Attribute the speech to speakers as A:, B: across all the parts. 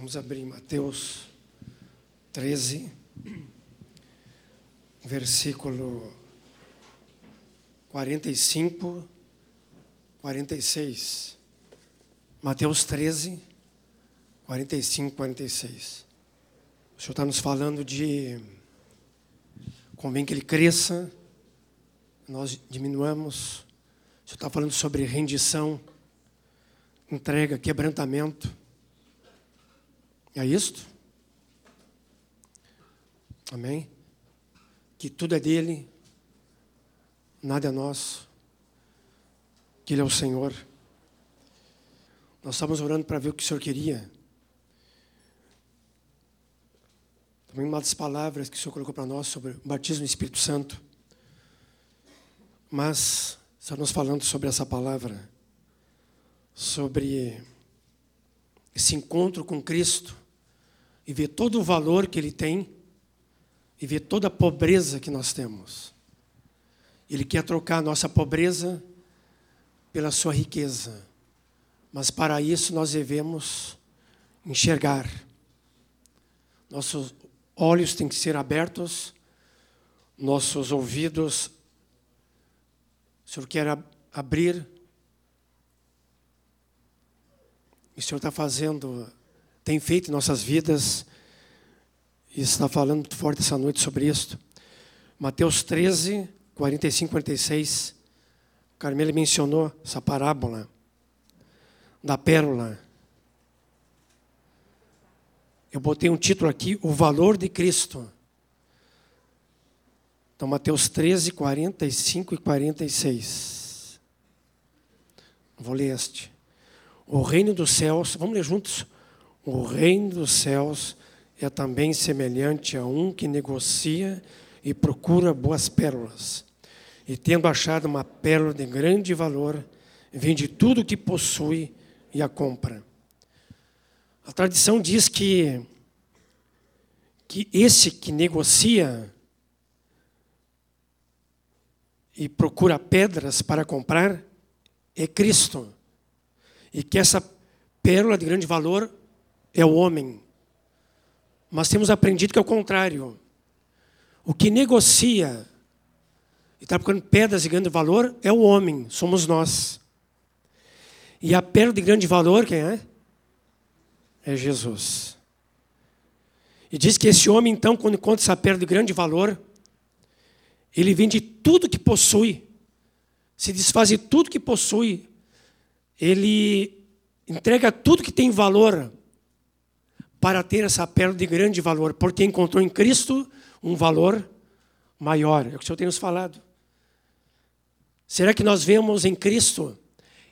A: Vamos abrir Mateus 13, versículo 45, 46. Mateus 13, 45, 46. O Senhor está nos falando de convém que ele cresça, nós diminuamos. O Senhor está falando sobre rendição, entrega, quebrantamento. É isto? Amém? Que tudo é dele, nada é nosso, que ele é o Senhor. Nós estávamos orando para ver o que o Senhor queria. Também uma das palavras que o Senhor colocou para nós sobre o batismo do Espírito Santo. Mas estamos falando sobre essa palavra, sobre esse encontro com Cristo e ver todo o valor que Ele tem e ver toda a pobreza que nós temos. Ele quer trocar a nossa pobreza pela sua riqueza. Mas para isso nós devemos enxergar. Nossos olhos têm que ser abertos, nossos ouvidos. O Senhor quer abrir. O Senhor está fazendo, tem feito em nossas vidas e está falando muito forte essa noite sobre isso. Mateus 13, 45, 46. Carmela mencionou essa parábola da pérola. Eu botei um título aqui, O Valor de Cristo. Então, Mateus 13, 45 e 46. Vou ler este. O reino dos céus, vamos ler juntos? O reino dos céus é também semelhante a um que negocia e procura boas pérolas. E tendo achado uma pérola de grande valor, vende tudo o que possui e a compra. A tradição diz que, que esse que negocia e procura pedras para comprar é Cristo. E que essa pérola de grande valor é o homem. Mas temos aprendido que é o contrário. O que negocia e está procurando pedras de grande valor é o homem, somos nós. E a pedra de grande valor, quem é? É Jesus. E diz que esse homem, então, quando encontra essa pedra de grande valor, ele vende tudo que possui, se desfaz de tudo que possui, ele entrega tudo que tem valor para ter essa pérola de grande valor, porque encontrou em Cristo um valor maior. É o que o Senhor tem nos falado. Será que nós vemos em Cristo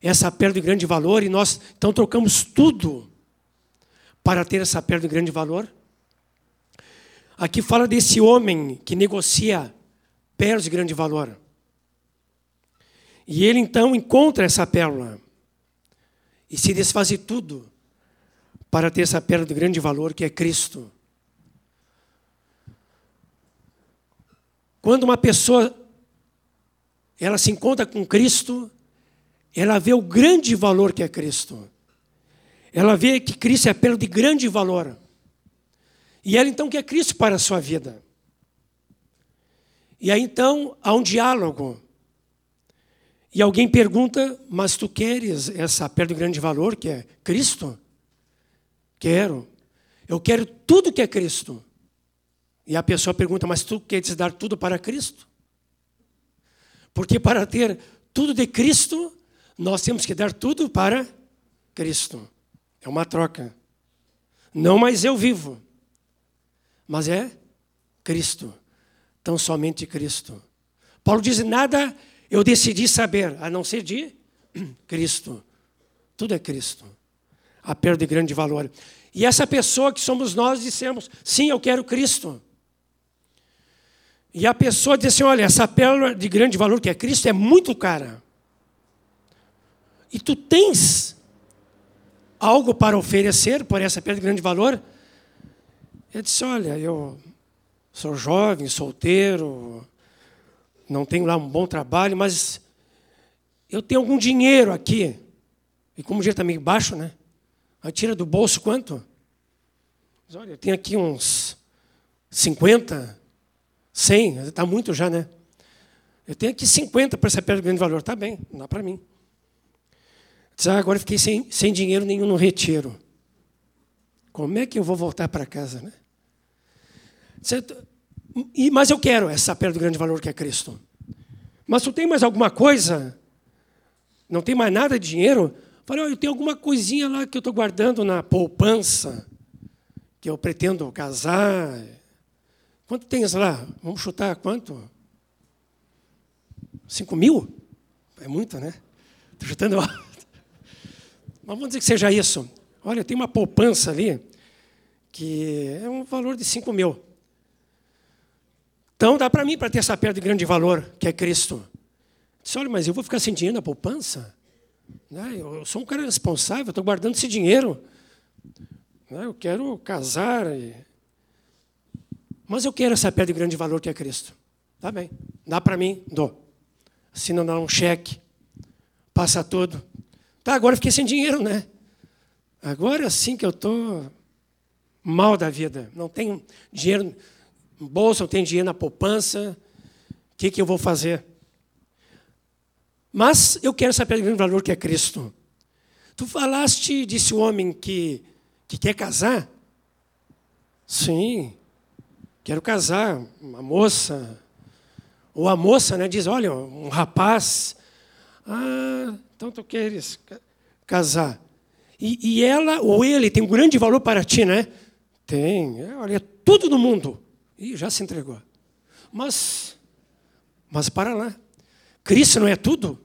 A: essa pérola de grande valor e nós então trocamos tudo para ter essa pérola de grande valor? Aqui fala desse homem que negocia pérolas de grande valor. E ele então encontra essa pérola e se desfaz de tudo para ter essa pérola de grande valor que é Cristo. Quando uma pessoa ela se encontra com Cristo, ela vê o grande valor que é Cristo. Ela vê que Cristo é pérola de grande valor. E ela então quer Cristo para a sua vida. E aí então há um diálogo. E alguém pergunta: Mas tu queres essa pérola de grande valor que é Cristo? Quero. Eu quero tudo que é Cristo. E a pessoa pergunta: Mas tu queres dar tudo para Cristo? Porque para ter tudo de Cristo, nós temos que dar tudo para Cristo. É uma troca. Não mais eu vivo, mas é Cristo. Tão somente Cristo. Paulo diz: Nada eu decidi saber, a não ser de Cristo. Tudo é Cristo a perda de grande valor. E essa pessoa que somos nós dissemos: sim, eu quero Cristo. E a pessoa disse assim: olha, essa pérola de grande valor que é Cristo é muito cara. E tu tens algo para oferecer por essa pérola de grande valor? Eu disse: olha, eu sou jovem, solteiro, não tenho lá um bom trabalho, mas eu tenho algum dinheiro aqui. E como o dinheiro está meio baixo, né? Tira do bolso quanto? Mas olha, eu tenho aqui uns 50, 100, está muito já, né? Eu tenho aqui 50 para essa pedra de grande valor. Está bem, não dá para mim. ah, agora fiquei sem, sem dinheiro nenhum no retiro. Como é que eu vou voltar para casa, né? Certo? E, mas eu quero essa pedra de grande valor que é Cristo. Mas tu tem mais alguma coisa? Não tem mais nada de dinheiro? Falei, oh, eu tenho alguma coisinha lá que eu estou guardando na poupança, que eu pretendo casar. Quanto tens lá? Vamos chutar quanto? Cinco mil? É muito, né? Estou chutando alto. Mas vamos dizer que seja isso. Olha, tem uma poupança ali que é um valor de cinco mil. Então dá para mim para ter essa perda de grande valor, que é Cristo. Disse, olha, mas eu vou ficar sem dinheiro na poupança? Né? Eu sou um cara responsável, estou guardando esse dinheiro. Né? Eu quero casar. E... Mas eu quero essa pedra de grande valor que é Cristo. Tá bem, dá para mim, dou. Assina dá um cheque, passa tudo. Tá, agora fiquei sem dinheiro, né? Agora sim que eu estou mal da vida. Não tenho dinheiro no bolso, não tenho dinheiro na poupança. O que, que eu vou fazer? Mas eu quero saber o grande valor que é Cristo. Tu falaste desse homem que, que quer casar? Sim, quero casar. Uma moça. Ou a moça né, diz: olha, um rapaz. Ah, então tu queres casar. E, e ela ou ele tem um grande valor para ti, né? Tem. É, olha, é tudo no mundo. E já se entregou. Mas, mas para lá. Cristo não é tudo?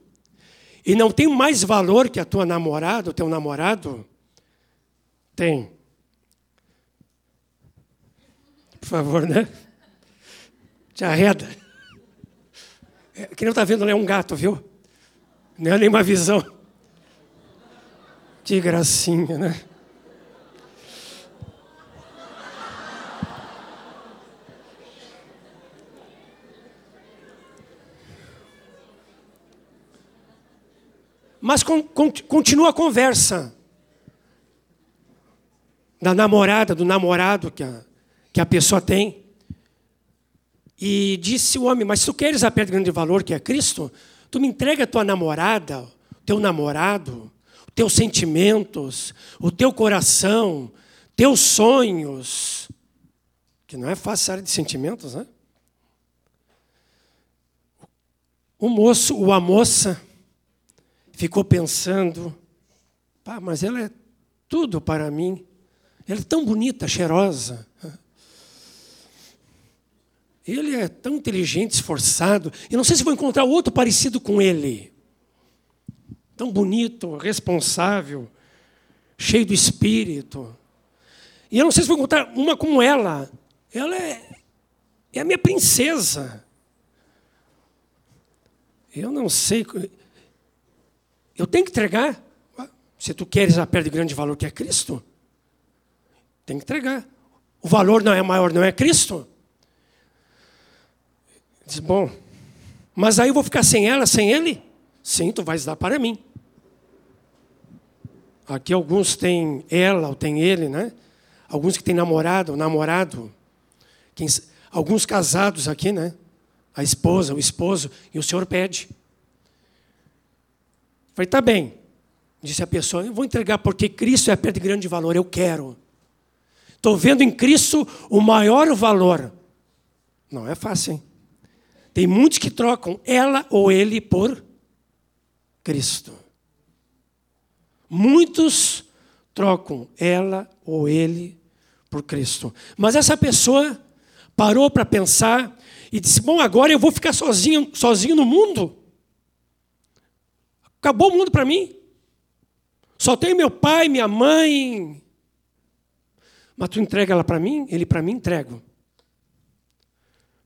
A: E não tem mais valor que a tua namorada, o teu namorado? Tem. Por favor, né? Te arreda. É, quem não está vendo é um gato, viu? Não é nenhuma visão. Que gracinha, né? Mas con, con, continua a conversa da namorada, do namorado que a, que a pessoa tem. E disse o homem: Mas se tu queres a pedra de grande valor, que é Cristo, tu me entrega a tua namorada, o teu namorado, os teus sentimentos, o teu coração, teus sonhos. Que não é fácil área de sentimentos, né? O moço ou a moça ficou pensando, mas ela é tudo para mim. Ela é tão bonita, cheirosa. Ele é tão inteligente, esforçado. E não sei se vou encontrar outro parecido com ele. Tão bonito, responsável, cheio do espírito. E eu não sei se vou encontrar uma como ela. Ela é, é a minha princesa. Eu não sei. Eu tenho que entregar. Se tu queres a perda de grande valor que é Cristo, tem que entregar. O valor não é maior, não é Cristo. Diz, bom, mas aí eu vou ficar sem ela, sem ele? Sim, tu vais dar para mim. Aqui alguns têm ela ou têm ele, né? Alguns que têm namorado, namorado. Quem, alguns casados aqui, né? A esposa, o esposo, e o senhor pede. Falei, tá bem. Disse a pessoa, eu vou entregar porque Cristo é a perda de grande valor, eu quero. Estou vendo em Cristo o maior valor. Não é fácil, hein? Tem muitos que trocam ela ou ele por Cristo. Muitos trocam ela ou ele por Cristo. Mas essa pessoa parou para pensar e disse: Bom, agora eu vou ficar sozinho, sozinho no mundo. Acabou o mundo para mim. Só tem meu pai, minha mãe. Mas tu entrega ela para mim, ele para mim entrego.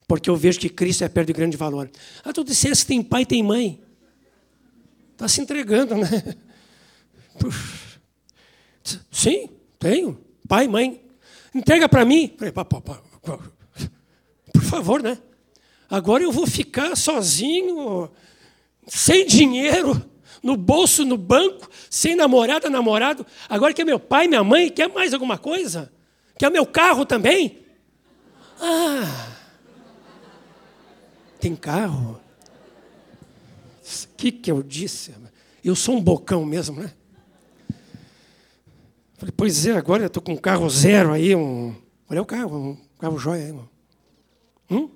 A: Porque eu vejo que Cristo é perto de grande valor. Ah, tu disseste que tem pai e tem mãe. Está se entregando, né? Sim, tenho. Pai mãe. Entrega para mim. Por favor, né? Agora eu vou ficar sozinho, sem dinheiro no bolso, no banco, sem namorada, namorado. Agora que é meu pai, minha mãe, quer mais alguma coisa? Quer meu carro também? Ah! Tem carro? O que, que eu disse? Eu sou um bocão mesmo, né? Falei, pois é, agora eu estou com um carro zero aí, um. Olha o carro, um carro jóia aí, irmão. Hum?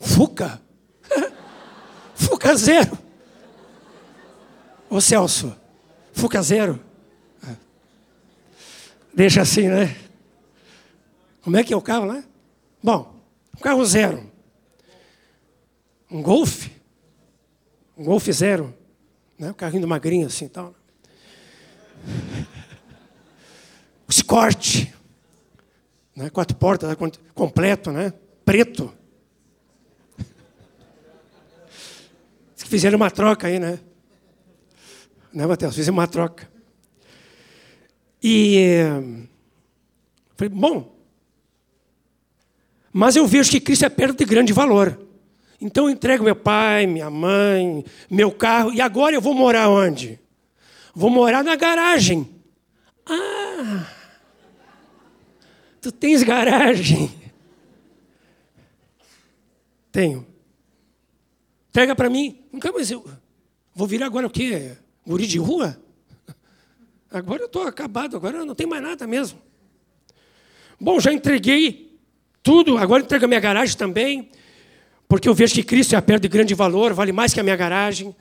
A: Fuca? Fuca zero. Ô Celso, Fuca zero. Deixa assim, né? Como é que é o carro lá? Bom, um carro zero. Um Golf. Um Golf zero. Né? Um carrinho do magrinho assim e tal. O. Né? Quatro portas, completo, né? Preto. Que fizeram uma troca aí, né? Né, Matheus? Fizemos uma troca. E falei, bom, mas eu vejo que Cristo é perto de grande valor. Então eu entrego meu pai, minha mãe, meu carro, e agora eu vou morar onde? Vou morar na garagem. Ah! Tu tens garagem? Tenho. Entrega para mim. Nunca mais eu. Vou virar agora o quê? Guri de rua? Agora eu estou acabado, agora não tem mais nada mesmo. Bom, já entreguei tudo, agora entrego a minha garagem também, porque eu vejo que Cristo é a perda de grande valor, vale mais que a minha garagem.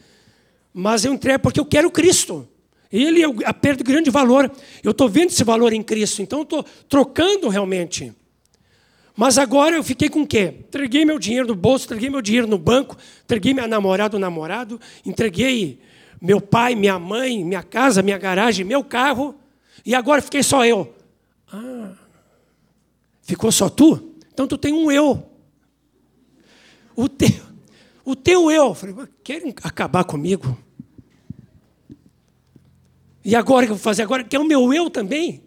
A: Mas eu entrego porque eu quero Cristo. Ele é a perda de grande valor. Eu estou vendo esse valor em Cristo, então eu estou trocando realmente. Mas agora eu fiquei com o quê? Entreguei meu dinheiro no bolso, entreguei meu dinheiro no banco, entreguei minha namorada ou namorado, entreguei meu pai, minha mãe, minha casa, minha garagem, meu carro, e agora fiquei só eu. Ah, ficou só tu? Então tu tem um eu. O teu, o teu eu. Falei, querem acabar comigo? E agora o que eu vou fazer? Agora que é o meu eu também?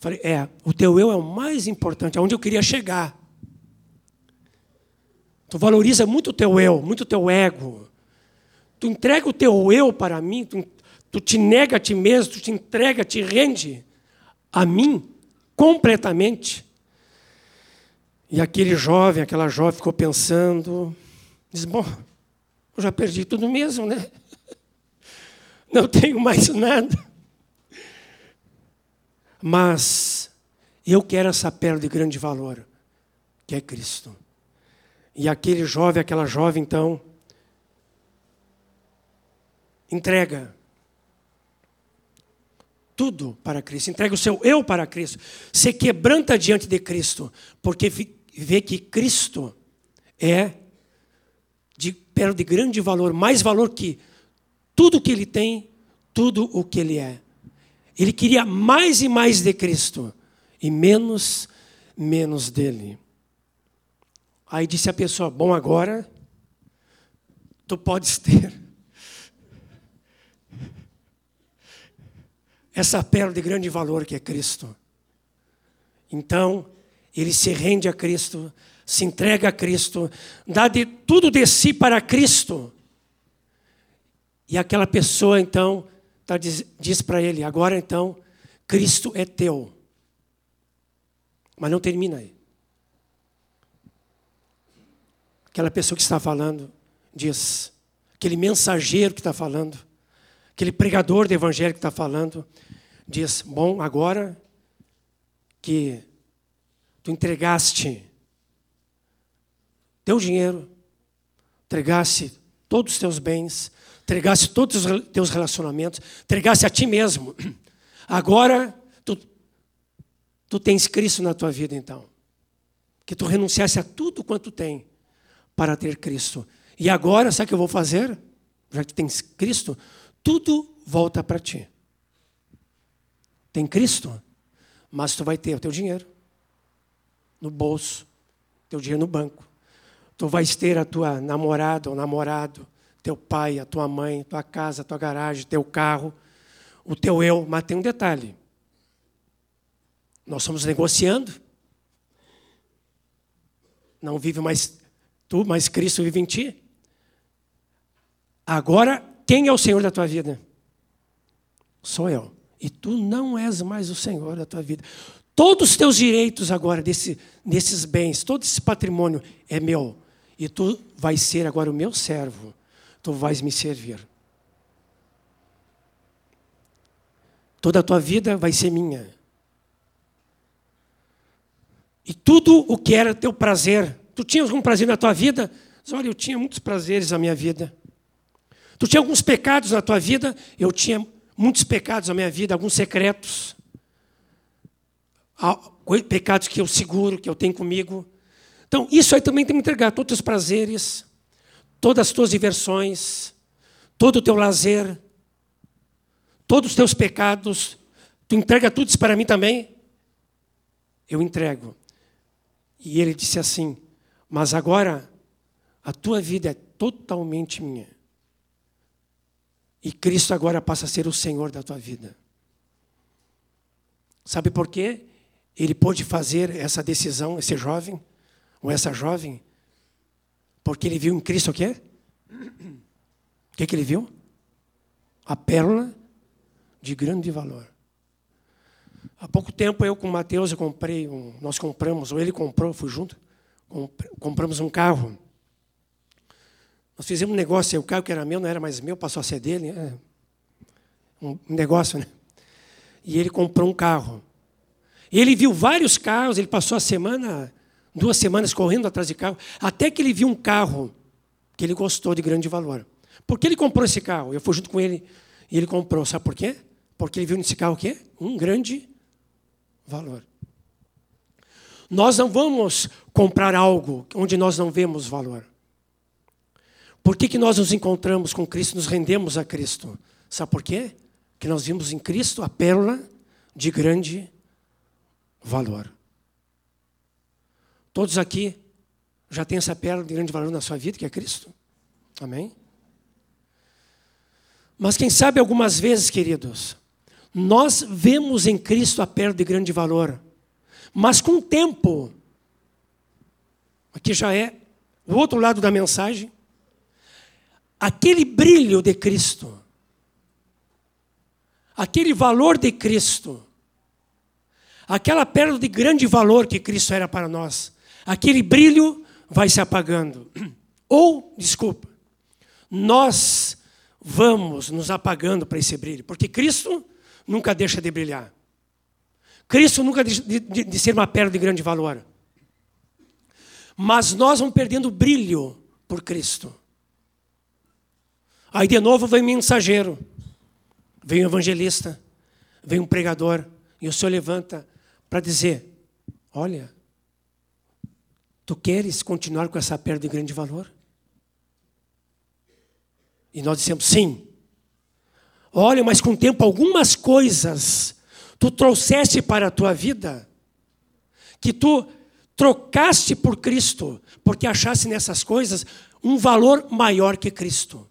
A: Falei, é, o teu eu é o mais importante, aonde eu queria chegar. Tu valoriza muito o teu eu, muito o teu ego. Tu entrega o teu eu para mim, tu, tu te nega a ti mesmo, tu te entrega, te rende a mim completamente. E aquele jovem, aquela jovem ficou pensando, diz: Bom, eu já perdi tudo mesmo, né? Não tenho mais nada. Mas eu quero essa pérola de grande valor, que é Cristo. E aquele jovem, aquela jovem, então, entrega tudo para Cristo, entrega o seu eu para Cristo, se quebranta diante de Cristo, porque vê que Cristo é de, de grande valor, mais valor que tudo que ele tem, tudo o que ele é. Ele queria mais e mais de Cristo e menos, menos dele. Aí disse a pessoa: Bom, agora tu podes ter essa pérola de grande valor que é Cristo. Então, ele se rende a Cristo, se entrega a Cristo, dá de tudo de si para Cristo. E aquela pessoa, então, tá, diz, diz para ele: agora então, Cristo é teu. Mas não termina aí. Aquela pessoa que está falando diz, aquele mensageiro que está falando, aquele pregador do evangelho que está falando, diz: Bom, agora que tu entregaste teu dinheiro, entregaste todos os teus bens, entregaste todos os teus relacionamentos, entregaste a ti mesmo, agora tu, tu tens Cristo na tua vida então. Que tu renunciasse a tudo quanto tem para ter Cristo. E agora, sabe o que eu vou fazer? Já que tens Cristo, tudo volta para ti. Tem Cristo, mas tu vai ter o teu dinheiro no bolso, teu dinheiro no banco. Tu vais ter a tua namorada ou namorado, teu pai, a tua mãe, tua casa, tua garagem, teu carro, o teu eu. Mas tem um detalhe. Nós estamos negociando. Não vive mais tu, mas Cristo vive em ti. Agora, quem é o Senhor da tua vida? Sou eu. E tu não és mais o Senhor da tua vida. Todos os teus direitos agora, desse, desses bens, todo esse patrimônio é meu. E tu vais ser agora o meu servo. Tu vais me servir. Toda a tua vida vai ser minha. E tudo o que era teu prazer, tu tinhas algum prazer na tua vida? Olha, eu tinha muitos prazeres na minha vida. Tu tinha alguns pecados na tua vida? Eu tinha muitos pecados na minha vida, alguns secretos. Pecados que eu seguro, que eu tenho comigo. Então, isso aí também tem que entregar todos os teus prazeres, todas as tuas diversões, todo o teu lazer, todos os teus pecados. Tu entrega tudo isso para mim também? Eu entrego. E ele disse assim: Mas agora a tua vida é totalmente minha. E Cristo agora passa a ser o Senhor da tua vida. Sabe por quê? Ele pôde fazer essa decisão, esse jovem, ou essa jovem, porque ele viu em Cristo o quê? O que, que ele viu? A pérola de grande valor. Há pouco tempo eu com o Mateus eu comprei, um, nós compramos, ou ele comprou, fui junto, compramos um carro. Nós fizemos um negócio, o carro que era meu não era mais meu, passou a ser dele. É um negócio, né? E ele comprou um carro. E ele viu vários carros, ele passou a semana, duas semanas correndo atrás de carro, até que ele viu um carro que ele gostou de grande valor. Por que ele comprou esse carro? Eu fui junto com ele e ele comprou. Sabe por quê? Porque ele viu nesse carro o quê? Um grande valor. Nós não vamos comprar algo onde nós não vemos valor. Por que, que nós nos encontramos com Cristo, nos rendemos a Cristo? Sabe por quê? Que nós vimos em Cristo a pérola de grande valor. Todos aqui já têm essa pérola de grande valor na sua vida, que é Cristo? Amém? Mas quem sabe algumas vezes, queridos, nós vemos em Cristo a perda de grande valor. Mas com o tempo, aqui já é o outro lado da mensagem, aquele brilho de Cristo, aquele valor de Cristo, aquela pérola de grande valor que Cristo era para nós, aquele brilho vai se apagando. Ou, desculpa, nós vamos nos apagando para esse brilho, porque Cristo nunca deixa de brilhar. Cristo nunca deixa de, de, de ser uma pérola de grande valor. Mas nós vamos perdendo brilho por Cristo. Aí de novo vem mensageiro, vem evangelista, vem um pregador, e o Senhor levanta para dizer: Olha, tu queres continuar com essa perda de grande valor? E nós dissemos: Sim. Olha, mas com o tempo algumas coisas tu trouxeste para a tua vida que tu trocaste por Cristo, porque achaste nessas coisas um valor maior que Cristo.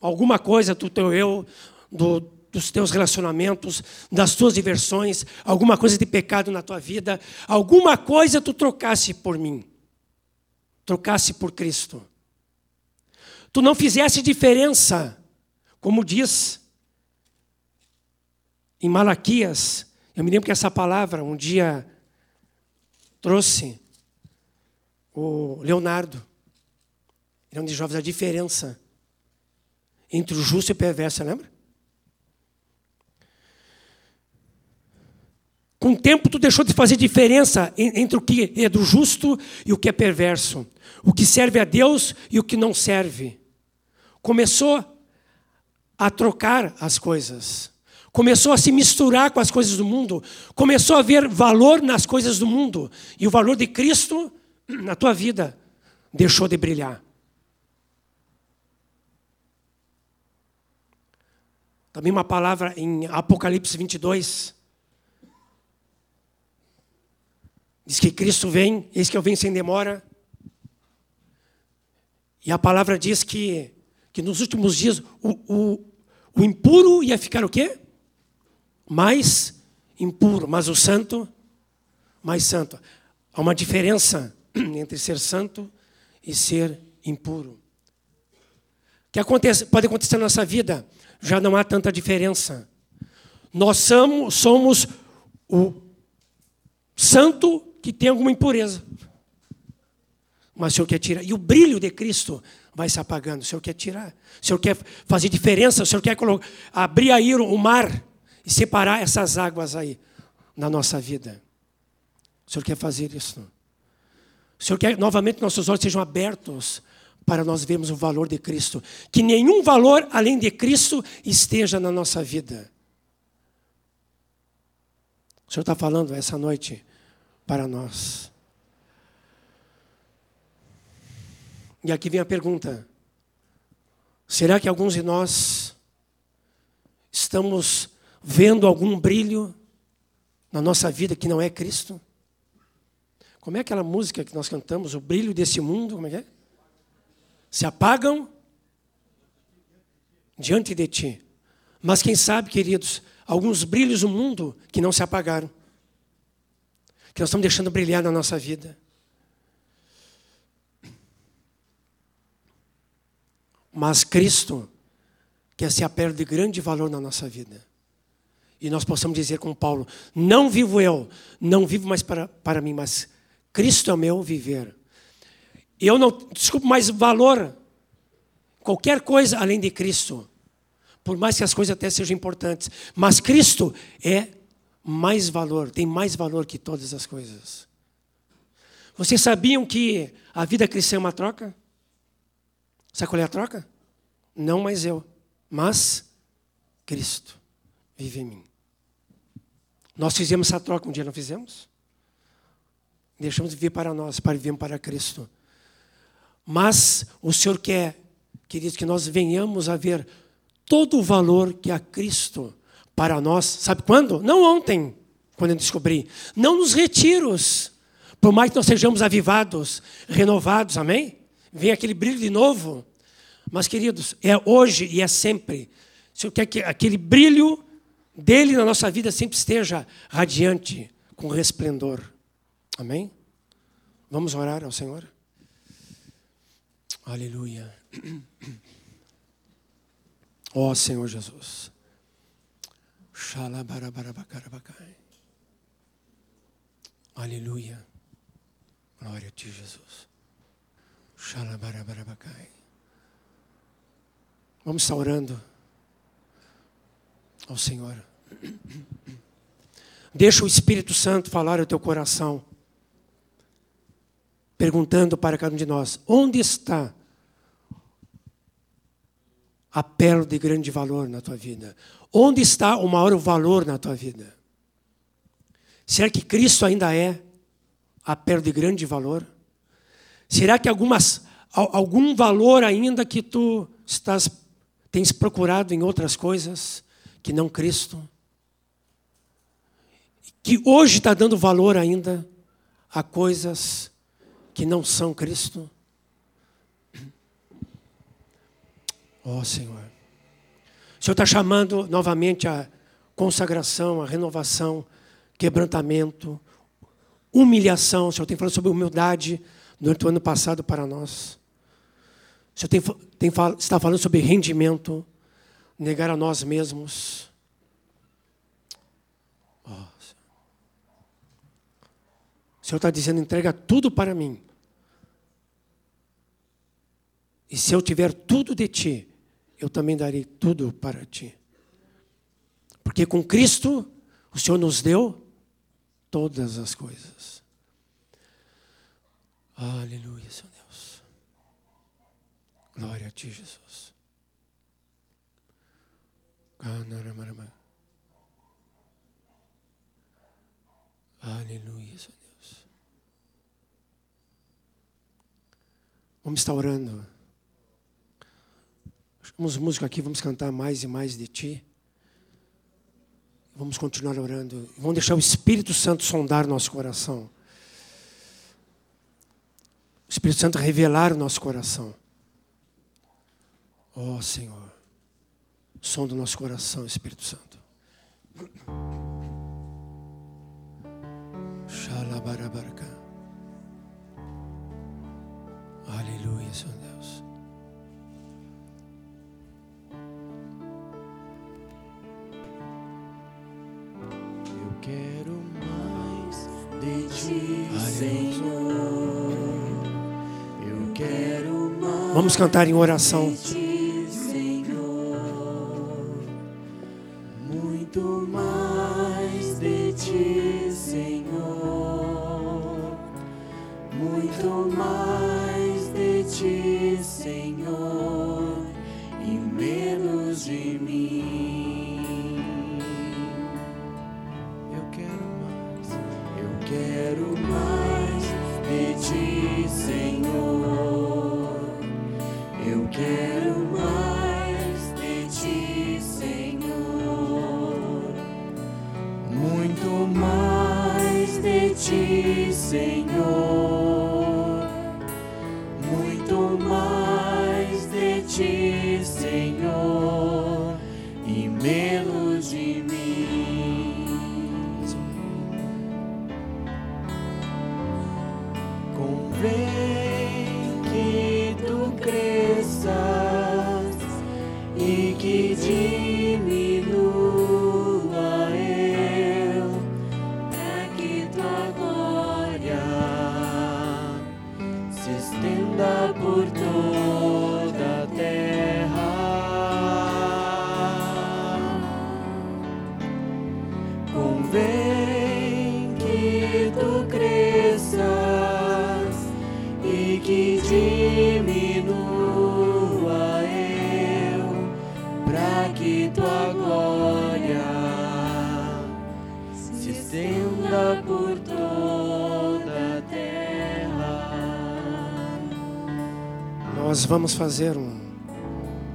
A: Alguma coisa do teu eu, do, dos teus relacionamentos, das tuas diversões, alguma coisa de pecado na tua vida, alguma coisa tu trocasse por mim, trocasse por Cristo. Tu não fizesse diferença como diz em Malaquias, eu me lembro que essa palavra um dia trouxe o Leonardo. Ele é um dos jovens, a diferença entre o justo e o perverso, lembra? Com o tempo, tu deixou de fazer diferença entre o que é do justo e o que é perverso. O que serve a Deus e o que não serve. Começou a trocar as coisas. Começou a se misturar com as coisas do mundo. Começou a ver valor nas coisas do mundo. E o valor de Cristo na tua vida deixou de brilhar. Também uma palavra em Apocalipse 22. Diz que Cristo vem, eis que eu venho sem demora. E a palavra diz que, que nos últimos dias o, o, o impuro ia ficar o quê? Mais impuro, mas o santo, mais santo. Há uma diferença entre ser santo e ser impuro. O que acontece, pode acontecer na nossa vida, já não há tanta diferença. Nós somos, somos o santo que tem alguma impureza. Mas o Senhor quer tirar. E o brilho de Cristo vai se apagando. O Senhor quer tirar. O Senhor quer fazer diferença. O Senhor quer abrir aí o mar e separar essas águas aí na nossa vida. O Senhor quer fazer isso. O Senhor quer novamente nossos olhos sejam abertos para nós vermos o valor de Cristo. Que nenhum valor além de Cristo esteja na nossa vida. O Senhor está falando essa noite para nós. E aqui vem a pergunta: será que alguns de nós estamos vendo algum brilho na nossa vida que não é Cristo? Como é aquela música que nós cantamos, o brilho desse mundo, como é que é? Se apagam diante de ti. Mas quem sabe, queridos, alguns brilhos no mundo que não se apagaram. Que nós estamos deixando brilhar na nossa vida. Mas Cristo quer ser a perda de grande valor na nossa vida. E nós possamos dizer com Paulo: Não vivo eu, não vivo mais para, para mim, mas Cristo é o meu viver. Eu não desculpo mais valor, qualquer coisa além de Cristo. Por mais que as coisas até sejam importantes. Mas Cristo é mais valor, tem mais valor que todas as coisas. Vocês sabiam que a vida cristã é uma troca? Sabe qual é a troca? Não mais eu, mas Cristo vive em mim. Nós fizemos essa troca um dia, não fizemos? Deixamos de viver para nós, para viver para Cristo. Mas o Senhor quer, queridos, que nós venhamos a ver todo o valor que há Cristo para nós. Sabe quando? Não ontem, quando eu descobri. Não nos retiros. Por mais que nós sejamos avivados, renovados, amém? vem aquele brilho de novo. Mas, queridos, é hoje e é sempre. O Senhor quer que aquele brilho dele na nossa vida sempre esteja radiante, com resplendor. Amém? Vamos orar ao Senhor? Aleluia. Ó oh, Senhor Jesus. Aleluia. Glória a Ti, Jesus. Vamos estar orando ao Senhor. Deixa o Espírito Santo falar ao teu coração, perguntando para cada um de nós: onde está a pérola de grande valor na tua vida? Onde está o maior valor na tua vida? Será que Cristo ainda é a pérola de grande valor? Será que algumas, algum valor ainda que tu estás, tens procurado em outras coisas que não Cristo? Que hoje está dando valor ainda a coisas que não são Cristo? Ó oh, Senhor. O Senhor está chamando novamente a consagração, a renovação, quebrantamento, humilhação. O Senhor tem falado sobre humildade durante o ano passado para nós. O Senhor tem, tem, está falando sobre rendimento, negar a nós mesmos. Oh, o Senhor está dizendo: entrega tudo para mim. E se eu tiver tudo de ti, eu também darei tudo para ti. Porque com Cristo, o Senhor nos deu todas as coisas. Aleluia, Senhor Deus. Glória a Ti, Jesus. Aleluia, Senhor Deus. Vamos estar orando. Chamamos música aqui, vamos cantar mais e mais de Ti. Vamos continuar orando. Vamos deixar o Espírito Santo sondar nosso coração. O Espírito Santo revelar o nosso coração. Ó oh, Senhor, som do nosso coração, Espírito Santo. Xalabarabarca. Vamos cantar em oração.
B: Ti, Senhor.
A: Nós vamos fazer um,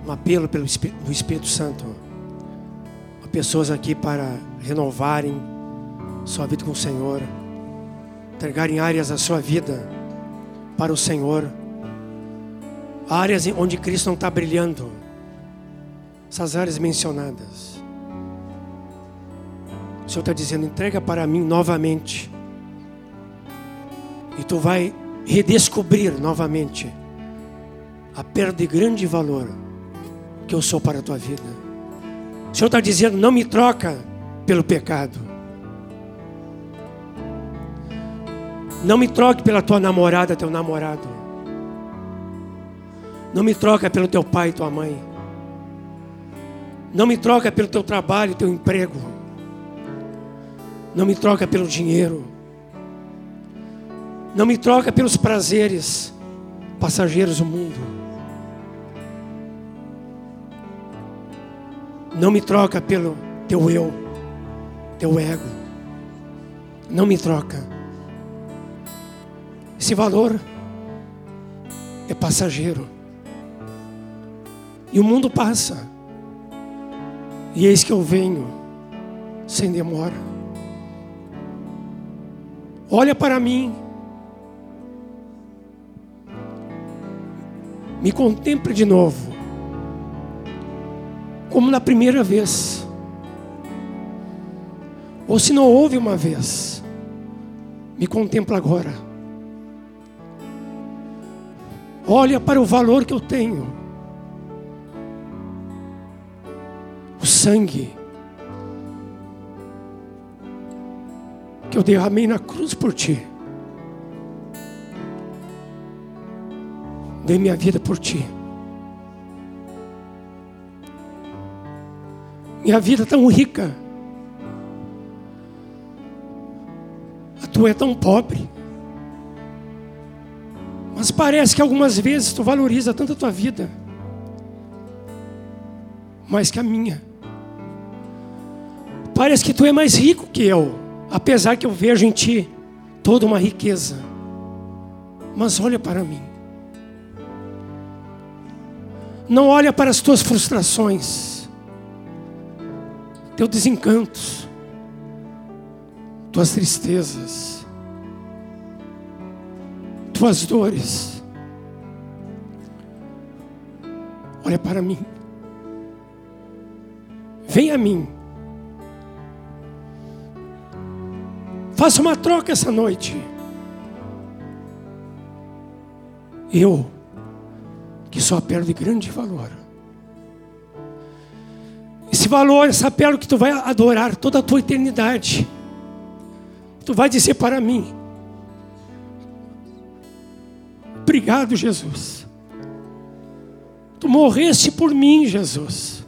A: um apelo pelo do Espírito Santo. A pessoas aqui para renovarem sua vida com o Senhor, entregarem áreas da sua vida para o Senhor, áreas onde Cristo não está brilhando, essas áreas mencionadas. O Senhor está dizendo: entrega para mim novamente, e tu vai redescobrir novamente a perda de grande valor que eu sou para a tua vida. O Senhor está dizendo: não me troca pelo pecado. Não me troque pela tua namorada, teu namorado. Não me troca pelo teu pai e tua mãe. Não me troca pelo teu trabalho teu emprego. Não me troca pelo dinheiro. Não me troca pelos prazeres passageiros do mundo. Não me troca pelo teu eu, teu ego. Não me troca. Esse valor é passageiro. E o mundo passa. E eis que eu venho sem demora. Olha para mim. Me contemple de novo. Como na primeira vez. Ou se não houve uma vez. Me contempla agora. Olha para o valor que eu tenho. O sangue que eu derramei na cruz por ti. Dei minha vida por ti. Minha vida é tão rica. A tua é tão pobre. Mas parece que algumas vezes tu valoriza tanto a tua vida, mais que a minha. Parece que tu é mais rico que eu, apesar que eu vejo em ti toda uma riqueza. Mas olha para mim. Não olha para as tuas frustrações, teus desencantos, tuas tristezas, tuas dores. Olha para mim. Vem a mim. Faça uma troca essa noite. Eu, que sou a grande valor. Esse valor, essa pérola que tu vai adorar toda a tua eternidade. Tu vai dizer para mim: Obrigado, Jesus. Tu morreste por mim, Jesus.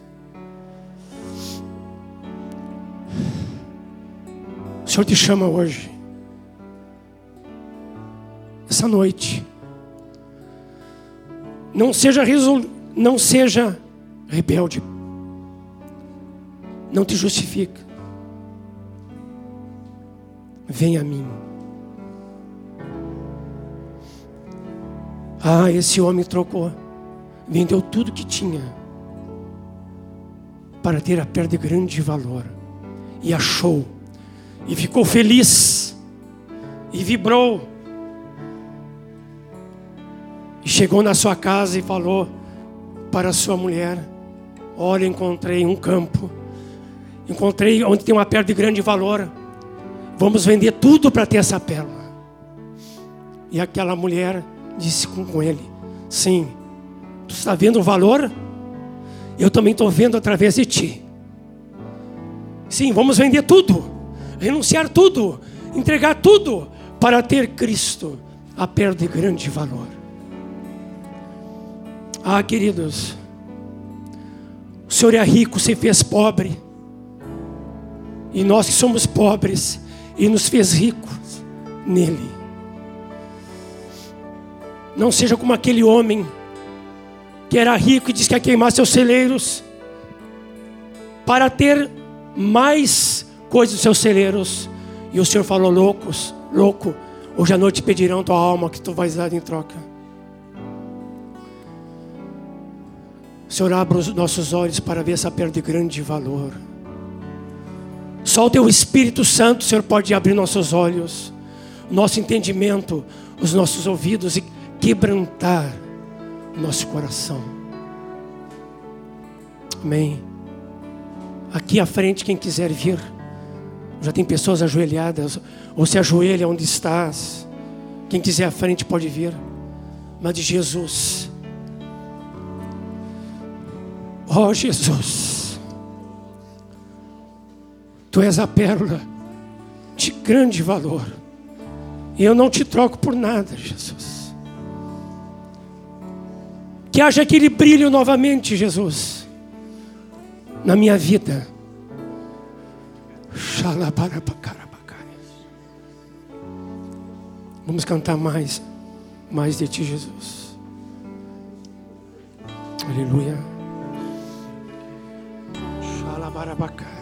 A: O Senhor te chama hoje, essa noite. Não seja, resol... não seja rebelde. Não te justifica. Vem a mim. Ah, esse homem trocou, vendeu tudo que tinha para ter a pedra de grande valor. E achou. E ficou feliz. E vibrou. E chegou na sua casa e falou para sua mulher: Olha, encontrei um campo, encontrei onde tem uma pedra de grande valor. Vamos vender tudo para ter essa pérola. E aquela mulher disse com ele: Sim, tu está vendo o valor? Eu também estou vendo através de ti. Sim, vamos vender tudo, renunciar tudo, entregar tudo para ter Cristo, a perda de grande valor. Ah, queridos, o Senhor é rico, se fez pobre, e nós que somos pobres, e nos fez ricos nele. Não seja como aquele homem que era rico e disse que ia queimar seus celeiros para ter mais coisas dos seus celeiros. E o Senhor falou: loucos, louco, hoje à noite pedirão tua alma que tu vais dar em troca. O Senhor abre os nossos olhos para ver essa perda de grande valor. Só o teu Espírito Santo, Senhor, pode abrir nossos olhos, nosso entendimento, os nossos ouvidos e quebrantar nosso coração. Amém. Aqui à frente, quem quiser vir, já tem pessoas ajoelhadas, ou se ajoelha onde estás. Quem quiser à frente pode vir. Mas de Jesus. Ó oh, Jesus. Tu és a pérola de grande valor. E eu não te troco por nada, Jesus. Que haja aquele brilho novamente, Jesus, na minha vida. Vamos cantar mais, mais de Ti, Jesus. Aleluia. Xalabarabacá.